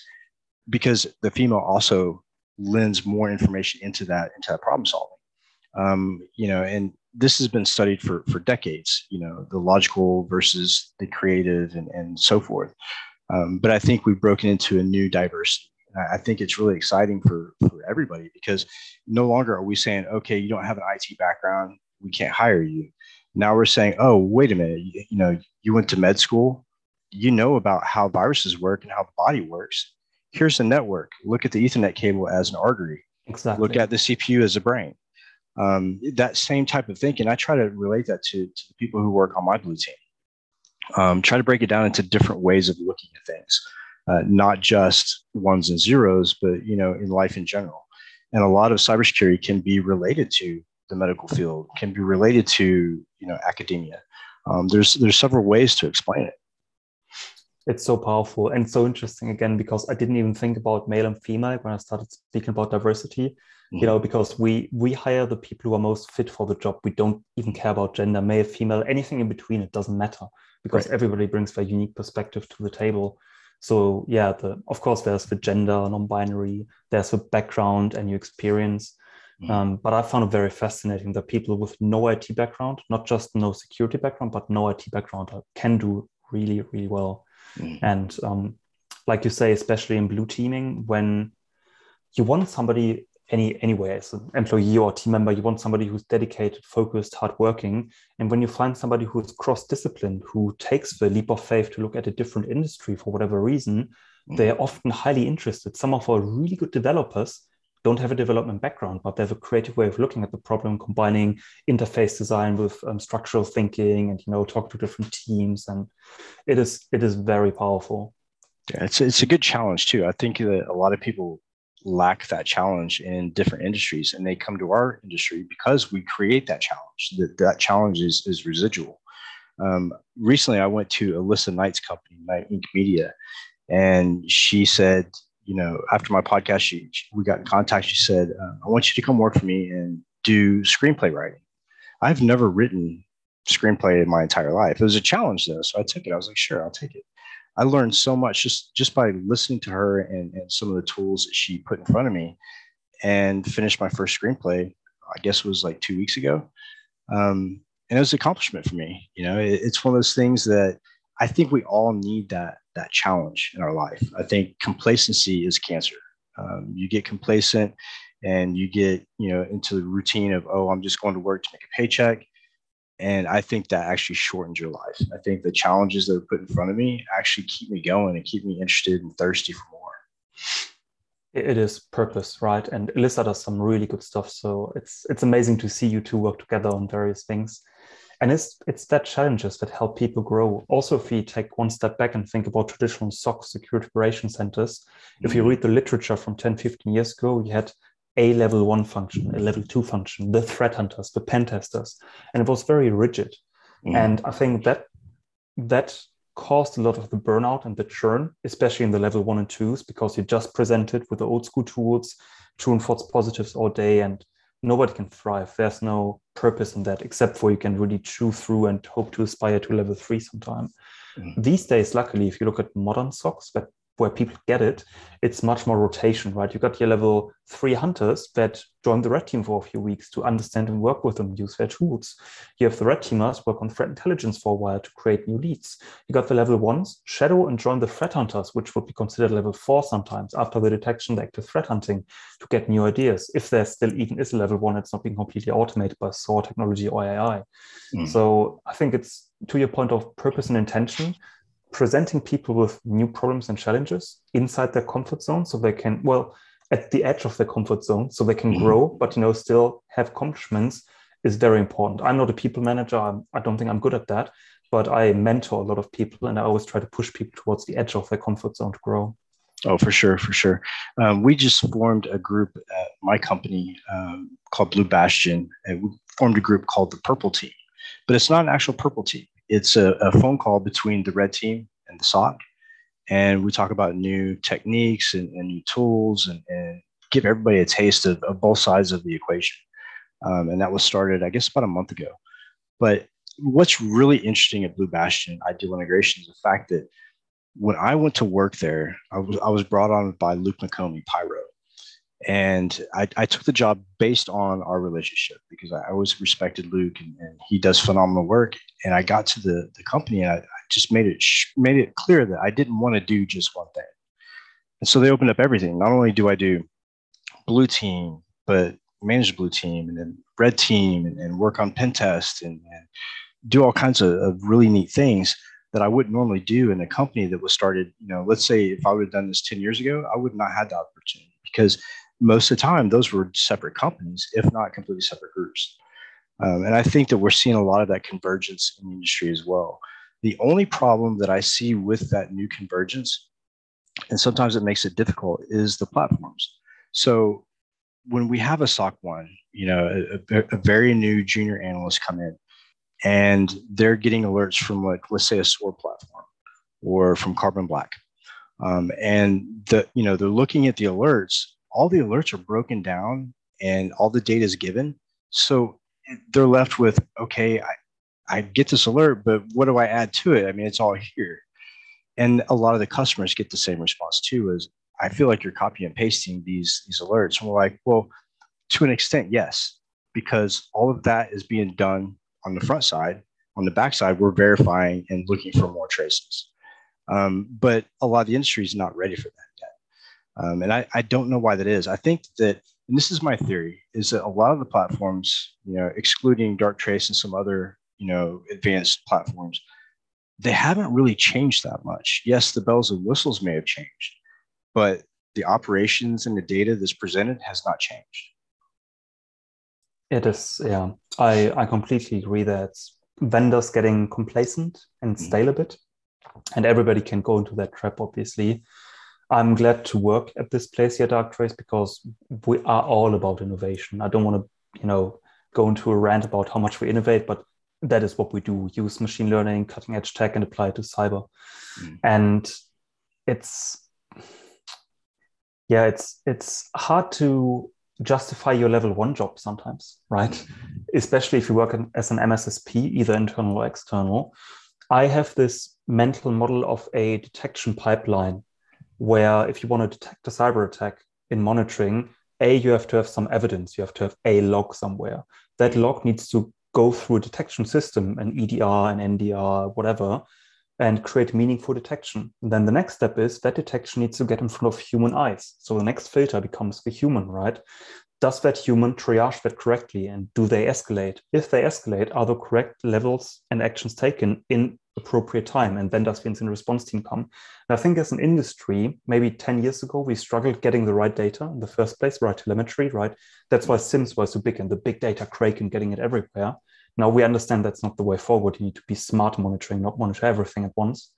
because the female also lends more information into that into that problem solving. Um, you know and this has been studied for for decades you know the logical versus the creative and, and so forth. Um, but i think we've broken into a new diversity. I think it's really exciting for for everybody because no longer are we saying okay you don't have an it background we can't hire you. Now we're saying oh wait a minute you, you know you went to med school. You know about how viruses work and how the body works here's the network look at the ethernet cable as an artery exactly look at the cpu as a brain um, that same type of thinking, I try to relate that to, to the people who work on my blue team. Um, try to break it down into different ways of looking at things, uh, not just ones and zeros, but you know, in life in general. And a lot of cybersecurity can be related to the medical field, can be related to you know academia. Um, there's there's several ways to explain it. It's so powerful and so interesting again because I didn't even think about male and female when I started speaking about diversity you know because we we hire the people who are most fit for the job. We don't even care about gender male female anything in between. It doesn't matter because right. everybody brings their unique perspective to the table. So yeah the of course there's the gender non-binary there's the background and your experience. Mm. um, but i found it very fascinating that people with no it background not just no security background but no it background can do really really well mm. and um, like you say especially in blue teaming when you want somebody any anywhere as an employee or team member you want somebody who's dedicated focused hardworking and when you find somebody who's cross-disciplined who takes the leap of faith to look at a different industry for whatever reason mm-hmm. they're often highly interested some of our really good developers don't have a development background but they have a creative way of looking at the problem combining interface design with um, structural thinking and you know talk to different teams and it is it is very powerful. Yeah, it's it's a good challenge too. I think that a lot of people lack that challenge in different industries and they come to our industry because we create that challenge. That that challenge is, is residual. Um, recently i went to alyssa knight's company knight Ink media and she said you know after my podcast she, she we got in contact she said uh, i want you to come work for me and do screenplay writing i've never written screenplay in my entire life it was a challenge though so i took it i was like sure i'll take it I learned so much just just by listening to her and, and some of the tools that she put in front of me, and finished my first screenplay. I guess was like two weeks ago, um, and it was an accomplishment for me. You know, it, it's one of those things that I think we all need that that challenge in our life. I think complacency is cancer. Um, you get complacent and you get you know into the routine of oh i'm just going to work to make a paycheck and I think that actually shortens your life. I think the challenges that are put in front of me actually keep me going and keep me interested and thirsty for more. It is purpose, right? And Alyssa does some really good stuff. So it's it's amazing to see you two work together on various things. And it's it's that challenges that help people grow. Also, if you take one step back and think about traditional SOC security operation centers, mm-hmm. if you mm-hmm. read the literature from 10, 15 years ago, you had a level one function, a level two function, the threat hunters, the pen testers, and it was very rigid. Mm. And I think that that caused a lot of the burnout and the churn, especially in the level one and twos, because you just presented with the old school tools, true and false positives all day, and nobody can thrive. There's no purpose in that except for you can really chew through and hope to aspire to level three sometime. Mm. These days, luckily, if you look at modern SOCs, that where people get it, it's much more rotation, right? You got your level three hunters that join the red team for a few weeks to understand and work with them, use their tools. You have the red teamers work on threat intelligence for a while to create new leads. You got the level ones shadow and join the threat hunters, which would be considered level four sometimes after the detection, the active threat hunting to get new ideas. If there still even is a level one, it's not being completely automated by SOAR technology or AI. Mm. So I think it's to your point of purpose and intention presenting people with new problems and challenges inside their comfort zone so they can well at the edge of their comfort zone so they can mm-hmm. grow but you know still have accomplishments is very important i'm not a people manager I'm, i do not think i'm good at that but i mentor a lot of people and i always try to push people towards the edge of their comfort zone to grow Oh, for sure, for sure. Um, we just formed a group at my company um, called Blue Bastion, and we formed a group called the Purple Team. But it's not an actual Purple Team. It's a, a phone call between the Red Team and the SOC, and we talk about new techniques and, and new tools, and, and, give everybody a taste of, of both sides of the equation. Um, and that was started, I guess, about a month ago. But what's really interesting at Blue Bastion Ideal Integration is the fact that when I went to work there, I was I was brought on by Luke McOmie, Pyro, and I, I took the job based on our relationship because I always respected Luke and, and he does phenomenal work. And I got to the the company and I, I just made it made it clear that I didn't want to do just one thing. And so they opened up everything. Not only do I do blue team, but manage blue team and then red team and, and work on pen test and, and do all kinds of, of really neat things that I wouldn't normally do in a company that was started, you know, let's say if I would have done this 10 years ago, I would not have had the opportunity because most of the time those were separate companies, if not completely separate groups. Um, and I think that we're seeing a lot of that convergence in the industry as well. The only problem that I see with that new convergence, and sometimes it makes it difficult, is the platforms. So when we have a SOC one, you know, a, a very new junior analyst come in, and they're getting alerts from like let's say a SOAR platform or from Carbon Black, um, and the you know they're looking at the alerts. All the alerts are broken down and all the data is given, so they're left with okay, I, I get this alert, but what do I add to it? I mean, it's all here, and a lot of the customers get the same response too. Is I feel like you're copy and pasting these these alerts, and we're like, well, to an extent, yes, because all of that is being done on the front side. On the back side, we're verifying and looking for more traces. Um, but a lot of the industry is not ready for that. Um, and I, I don't know why that is. I think that, and this is my theory, is that a lot of the platforms, you know, excluding Darktrace and some other, you know, advanced platforms, they haven't really changed that much. Yes, the bells and whistles may have changed, but the operations and the data that's presented has not changed. It is, yeah. I, I completely agree that vendors getting complacent and mm-hmm. stale a bit, and everybody can go into that trap, obviously. I'm glad to work at this place here, Darktrace, because we are all about innovation. I don't want to, you know, go into a rant about how much we innovate, but that is what we do use machine learning, cutting edge tech, and apply it to cyber. Mm. And it's, yeah, it's it's hard to justify your level one job sometimes, right? Especially if you work as an MSSP, either internal or external. I have this mental model of a detection pipeline where if you want to detect a cyber attack in monitoring, A, you have to have some evidence, you have to have a log somewhere. That mm. log needs to go through a detection system, an EDR, an NDR, whatever, and create meaningful detection. And then the next step is that detection needs to get in front of human eyes. So the next filter becomes the human, right? Does that human triage that correctly and do they escalate? If they escalate, are the correct levels and actions taken in appropriate time? And then does the incident response team come? And I think as an industry, maybe 10 years ago, we struggled getting the right data in the first place, right telemetry, right? That's why SIEMs were so big and the big data crake and getting it everywhere. Now we understand that's not the way forward. You need to be smart monitoring, not monitor everything at once.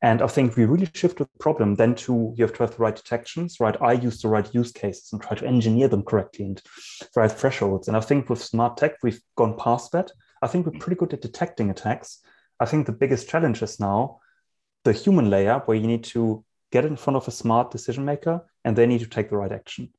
And I think we really shift the problem then to you have to have the right detections, right? I use the right use cases and try to engineer them correctly and the right thresholds. And I think with smart tech, we've gone past that. I think we're pretty good at detecting attacks. I think the biggest challenge is now the human layer where you need to get in front of a smart decision maker and they need to take the right action.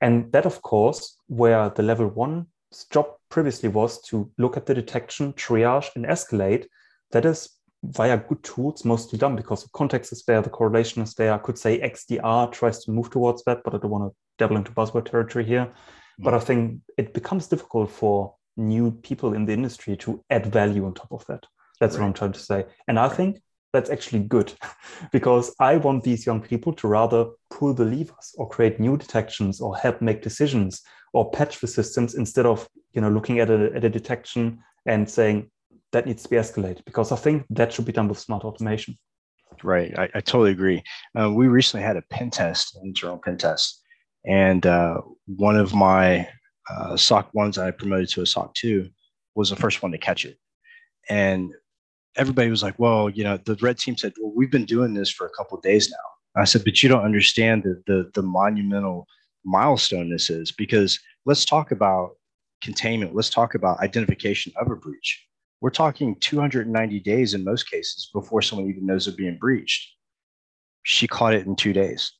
And that, of course, where the level one job previously was to look at the detection, triage, and escalate. That is via good tools mostly done because the context is there, the correlation is there. I could say XDR tries to move towards that, but I don't want to dabble into buzzword territory here. Mm-hmm. But I think it becomes difficult for new people in the industry to add value on top of that. That's right. what I'm trying to say. And I think that's actually good because I want these young people to rather pull the levers or create new detections or help make decisions or patch the systems instead of you know looking at a, at a detection and saying that needs to be escalated because I think that should be done with smart automation. Right, I, I totally agree. Uh, we recently had a pen test, an internal pen test, and uh, one of my uh, SOC ones I promoted to a SOC two was the first one to catch it, and everybody was like, "Well, you know," the red team said, "Well, we've been doing this for a couple days now." I said, but you don't understand the, the, the monumental milestone this is because let's talk about containment. Let's talk about identification of a breach. We're talking 290 days in most cases before someone even knows they're being breached. She caught it in two days.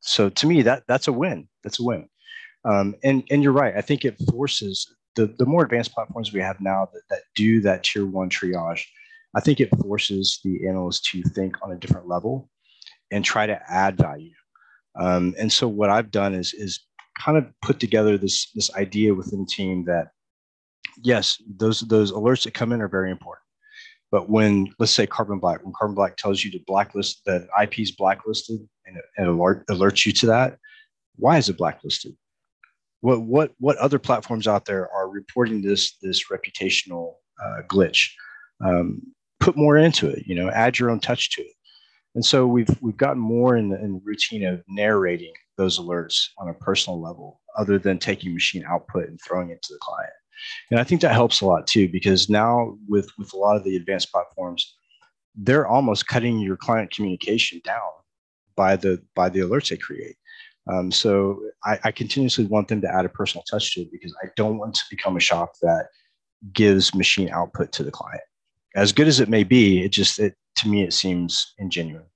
So to me, that that's a win. That's a win. Um, and and you're right. I think it forces the the more advanced platforms we have now that, that do that tier one triage. I think it forces the analyst to think on a different level and try to add value. Um, and so what I've done is is kind of put together this this idea within the team that yes, those those alerts that come in are very important. But when let's say Carbon Black, when Carbon Black tells you to blacklist that IP is blacklisted and it, alert, alerts you to that, why is it blacklisted? What what what other platforms out there are reporting this this reputational uh, glitch? Um, put more into it. You know, add your own touch to it. And so we've we've gotten more in the, in the routine of narrating those alerts on a personal level, other than taking machine output and throwing it to the client. And I think that helps a lot too, because now with with a lot of the advanced platforms, they're almost cutting your client communication down by the by the alerts they create. Um, so I, I continuously want them to add a personal touch to it because I don't want to become a shop that gives machine output to the client. As good as it may be, it just it to me it seems ingenuine.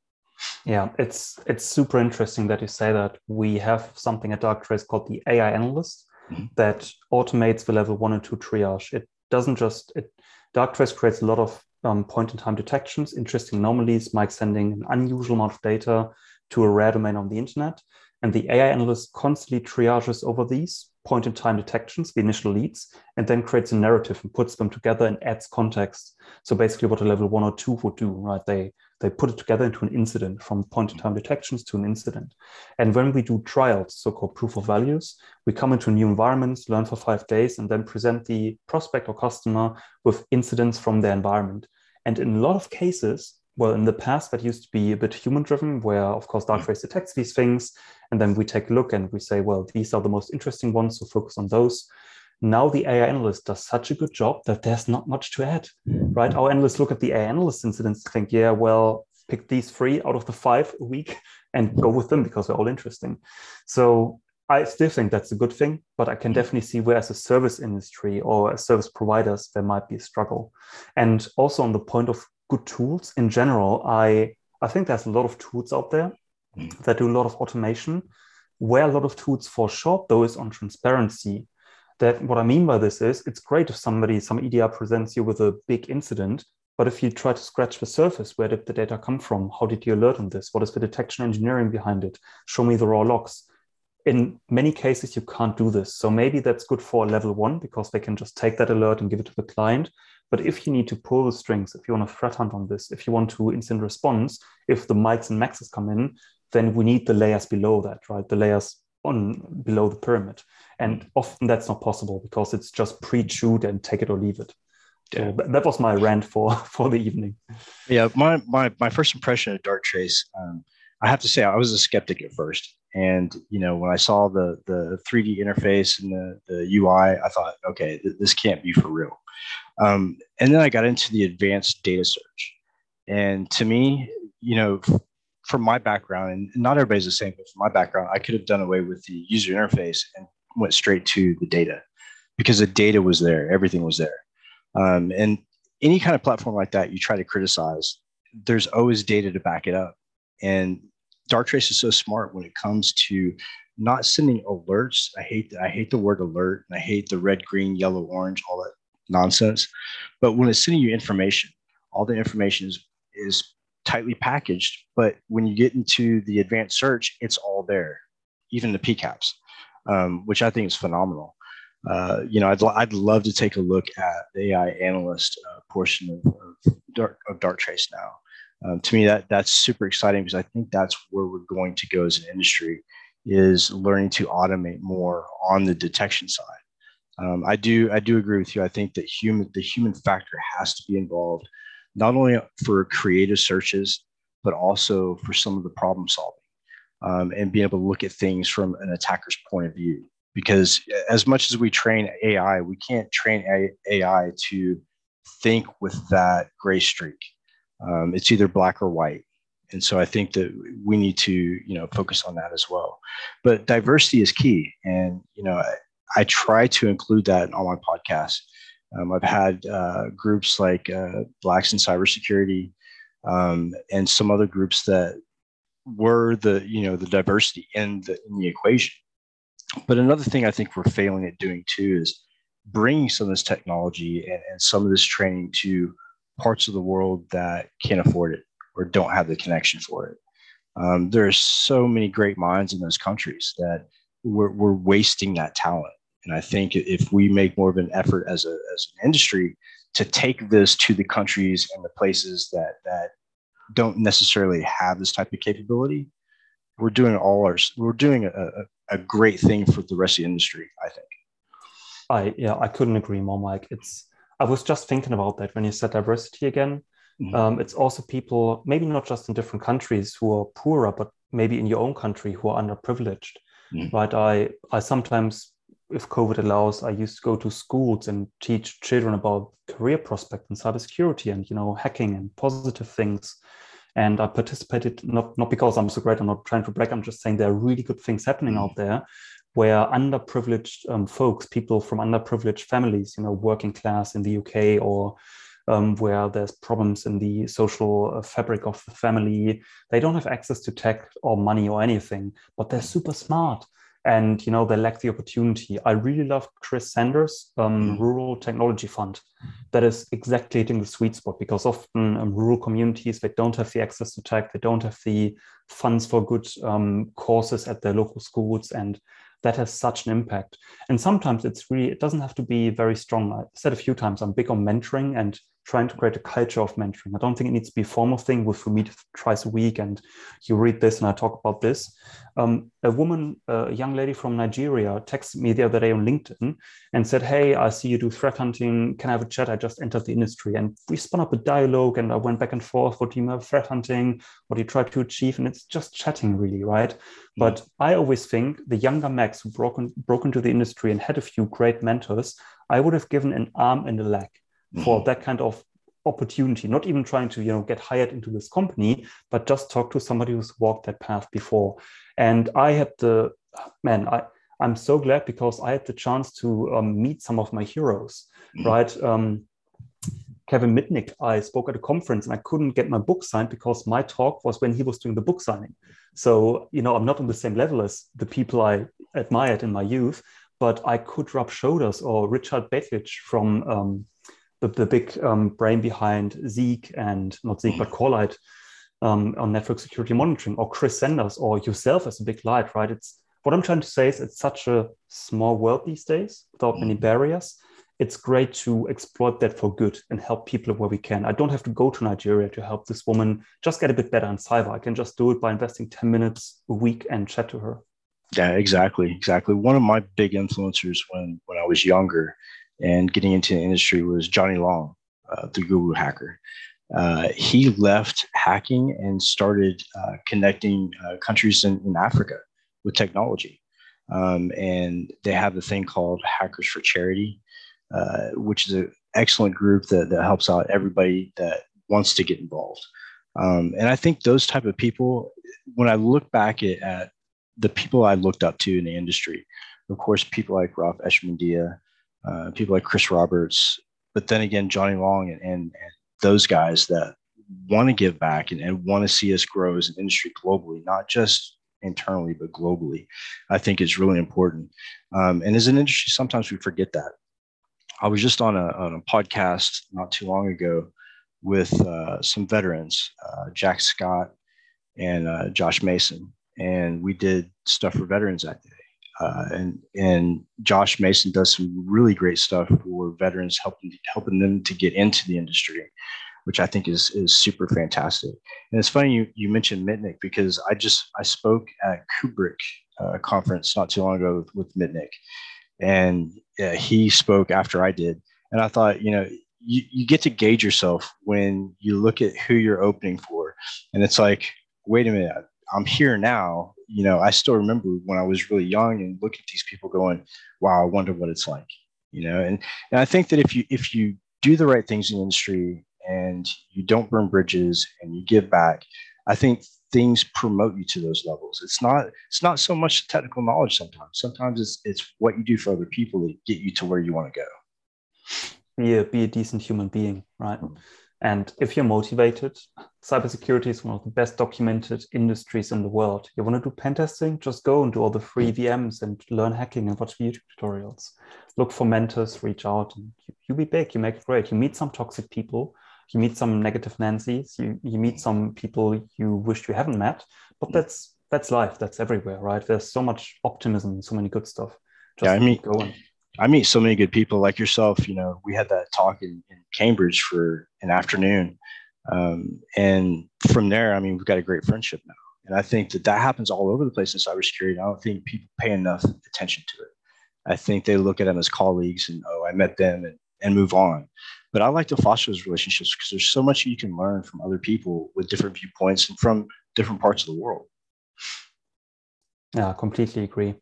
Yeah, it's it's super interesting that you say that. We have something at Darktrace called the AI analyst mm-hmm. that automates the level one and two triage. It doesn't just it Darktrace creates a lot of um, point in time detections, interesting anomalies, Mike sending an unusual amount of data to a rare domain on the internet. And the AI analyst constantly triages over these point in time detections, the initial leads, and then creates a narrative and puts them together and adds context. So basically what a level one or two would do, right? They they put it together into an incident from point in time detections to an incident. And when we do trials, so-called proof of values, we come into new environments, learn for five days, and then present the prospect or customer with incidents from their environment. And in a lot of cases, well, in the past, that used to be a bit human driven, where of course Darktrace mm. detects these things. And then we take a look and we say, well, these are the most interesting ones, so focus on those. Now the AI analyst does such a good job that there's not much to add, right? Our analysts look at the AI analyst incidents and think, yeah, well, pick these three out of the five a week and go with them because they're all interesting. So I still think that's a good thing, but I can mm. definitely see where, as a service industry or as service providers, there might be a struggle. And also on the point of good tools in general, I I think there's a lot of tools out there mm. that do a lot of automation. Where a lot of tools fall short, though, is on transparency. That what I mean by this is it's great if somebody, some EDR presents you with a big incident, but if you try to scratch the surface, where did the data come from? How did you alert on this? What is the detection engineering behind it? Show me the raw logs. In many cases, you can't do this. So maybe that's good for level one because they can just take that alert and give it to the client. But if you need to pull the strings, if you want to threat hunt on this, if you want to instant response, if the Mikes and Maxes come in, then we need the layers below that, right? The layers on below the pyramid. And often that's not possible because it's just pre-chewed and take it or leave it. Yeah. So that was my rant for for the evening. Yeah, my my my first impression of Darktrace, um, I have to say I was a skeptic at first, and you know when I saw the the 3D interface and the the UI, I thought, okay, th- this can't be for real. Um, and then I got into the advanced data search. And to me, you know, from my background, and not everybody's the same, but from my background, I could have done away with the user interface and went straight to the data because the data was there, everything was there. Um, and any kind of platform like that, you try to criticize, there's always data to back it up. And Darktrace is so smart when it comes to not sending alerts. I hate I hate the word alert, and I hate the red, green, yellow, orange, all that nonsense. But when it's sending you information, all the information is, is tightly packaged. But when you get into the advanced search, it's all there, even the PCAPs, um, which I think is phenomenal. Uh, you know, I'd, I'd love to take a look at the AI analyst uh, portion of, of, Dark, of Darktrace now. Um, to me, that that's super exciting because I think that's where we're going to go as an industry is learning to automate more on the detection side. Um, I do I do agree with you. I think that human the human factor has to be involved, not only for creative searches, but also for some of the problem solving, um, and being able to look at things from an attacker's point of view. Because as much as we train AI, we can't train AI to think with that gray streak. Um, it's either black or white. and so I think that we need to, you know, focus on that as well. But diversity is key, and you know, I, try to include that on my podcast. Um, I've had uh, groups like uh, Blacks in Cybersecurity um, and some other groups that were the, you know, the diversity in the in the equation. But another thing I think we're failing at doing too is bringing some of this technology and, and some of this training to parts of the world that can't afford it or don't have the connection for it. Um, there are so many great minds in those countries that we're, we're wasting that talent. And I think if we make more of an effort as, a, as an industry to take this to the countries and the places that, that don't necessarily have this type of capability, we're doing all our, we're doing a, a, a great thing for the rest of the industry, I think. I, yeah, I couldn't agree more, Mike. It's, I was just thinking about that when you said diversity again. Mm-hmm. Um, it's also people, maybe not just in different countries who are poorer, but maybe in your own country who are underprivileged. Mm-hmm. Right. I, I sometimes, if COVID allows, I used to go to schools and teach children about career prospects in cybersecurity and, you know, hacking and positive things. And I participated not, not because I'm so great, I'm not trying to brag, I'm just saying there are really good things happening mm-hmm. out there where underprivileged um, folks, people from underprivileged families, you know, working class in the UK or um, where there's problems in the social uh, fabric of the family. They don't have access to tech or money or anything, but they're super smart and you know they lack the opportunity. I really love Chris Sanders' um, mm. Rural Technology Fund. That is exactly hitting the sweet spot because often um, rural communities they don't have the access to tech, they don't have the funds for good um, courses at their local schools, and that has such an impact. And sometimes it's really it doesn't have to be very strong. I said a few times I'm big on mentoring and trying to create a culture of mentoring. I don't think it needs to be a formal thing with we meet twice a week and you read this and I talk about this. Um, a woman, a young lady from Nigeria, texted me the other day on LinkedIn and said, Hey, I see you do threat hunting. Can I have a chat? I just entered the industry. And we spun up a dialogue and I went back and forth. What do you have threat hunting? What do you try to achieve? And it's just chatting, really, right? Mm-hmm. But I always think the younger Max who broke, in, broke into the industry and had a few great mentors, I would have given an arm and a leg for that kind of opportunity not even trying to you know get hired into this company but just talk to somebody who's walked that path before. And i had the man i i'm so glad because i had the chance to um, meet some of my heroes mm-hmm. right? Um, kevin mitnick i spoke at a conference and i couldn't get my book signed because my talk was when he was doing the book signing. So you know i'm not on the same level as the people i admired in my youth but i could rub shoulders or richard Bejtlich from um, the, the big um, brain behind Zeek and not Zeek, but Corelight um, on network security monitoring, or Chris Sanders, or yourself as a big light, right? It's what I'm trying to say is it's such a small world these days without many mm. barriers. It's great to exploit that for good and help people where we can. I don't have to go to Nigeria to help this woman just get a bit better in cyber. I can just do it by investing 10 minutes a week and chat to her. Yeah, exactly. Exactly. One of my big influencers when when I was younger and getting into the industry was Johnny Long, uh, the guru hacker. Uh, he left hacking and started uh, connecting uh, countries in, in, Africa with technology. Um, and they have a thing called Hackers for Charity, uh, which is an excellent group that, that helps out everybody that wants to get involved. Um, and I think those type of people, when I look back at, at, the people I looked up to in the industry, of course, people like Ralph Echemendia, uh, people like Chris Roberts, but then again, Johnny Long and, and, and those guys that want to give back and, and want to see us grow as an industry globally, not just internally, but globally, I think is really important. Um, and as an industry, sometimes we forget that. I was just on a, on a podcast not too long ago with uh, some veterans, uh, Jack Scott and uh, Josh Mason, and we did stuff for veterans that day. Uh, and and Josh Mason does some really great stuff for veterans, helping helping them to get into the industry, which I think is is super fantastic. And it's funny you you mentioned Mitnick because I just I spoke at Kubrick uh, conference not too long ago with, with Mitnick, and he spoke after I did, and I thought you know you, you get to gauge yourself when you look at who you're opening for, and it's like wait a minute I'm here now. You know, I still remember when I was really young and look at these people going, wow, I wonder what it's like. You know, and, and I think that if you if you do the right things in the industry and you don't burn bridges and you give back, I think things promote you to those levels. It's not it's not so much technical knowledge sometimes. Sometimes it's it's what you do for other people that get you to where you want to go. Be a be a decent human being, right? Mm-hmm. And if you're motivated, cybersecurity is one of the best documented industries in the world. You want to do pen testing? Just go and do all the free VMs and learn hacking and watch YouTube tutorials. Look for mentors, reach out, and you, you be big. You make it great. You meet some toxic people, you meet some negative Nancy's, you, you meet some people you wish you haven't met, but that's that's life. That's everywhere, right? There's so much optimism so many good stuff. Just yeah, I mean, going. I meet so many good people like yourself. You know, we had that talk in, in Cambridge for an afternoon. Um, and from there, I mean, we've got a great friendship now. And I think that that happens all over the place in cybersecurity. I don't think people pay enough attention to it. I think they look at them as colleagues and, oh, I met them and, and move on. But I like to foster those relationships because there's so much you can learn from other people with different viewpoints and from different parts of the world. Yeah, I completely agree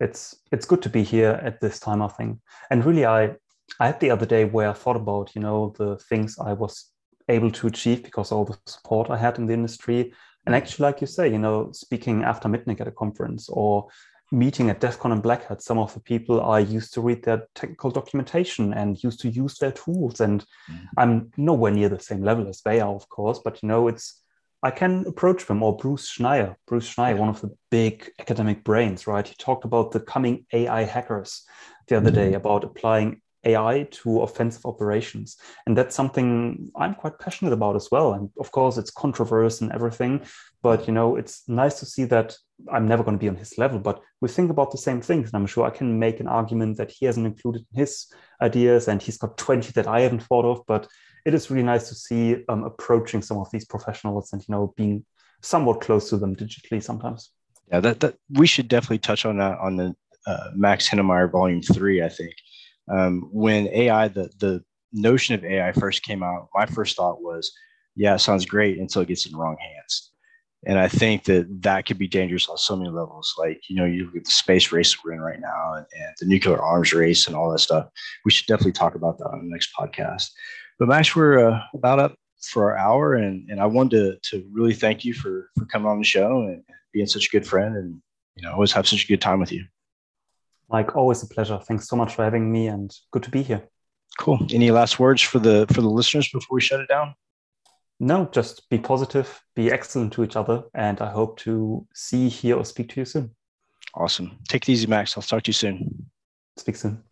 it's it's good to be here at this time i think and really i i had the other day where i thought about you know the things i was able to achieve because all the support i had in the industry and actually like you say you know speaking after Mitnick at a conference or meeting at DEF CON and Black Hat, some of the people I used to read their technical documentation and used to use their tools. And mm-hmm. I'm nowhere near the same level as they are, of course, but you know, it's I can approach them or Bruce Schneier, Bruce Schneier, one of the big academic brains, right? He talked about the coming AI hackers the other day mm-hmm. about applying AI to offensive operations. And that's something I'm quite passionate about as well. And of course, it's controversial and everything, but you know, it's nice to see that I'm never going to be on his level, but we think about the same things. And I'm sure I can make an argument that he hasn't included in his ideas and he's got 20 that I haven't thought of, but it is really nice to see um, approaching some of these professionals and you know being somewhat close to them digitally sometimes. Yeah, that, that we should definitely touch on that on the uh, Max Heinemeyer Volume Three. I think um, when AI, the the notion of AI first came out, my first thought was, yeah, it sounds great until it gets in the wrong hands. And I think that that could be dangerous on so many levels. Like, you know, you look at the space race we're in right now and, and the nuclear arms race and all that stuff. We should definitely talk about that on the next podcast. But Max, we're uh, about up for our hour, and and I wanted to to really thank you for for coming on the show and being such a good friend, and you know always have such a good time with you. Like always, a pleasure. Thanks so much for having me, and good to be here. Cool. Any last words for the for the listeners before we shut it down? No, just be positive, be excellent to each other, and I hope to see, hear, or speak to you soon. Awesome. Take it easy, Max. I'll talk to you soon. Speak soon.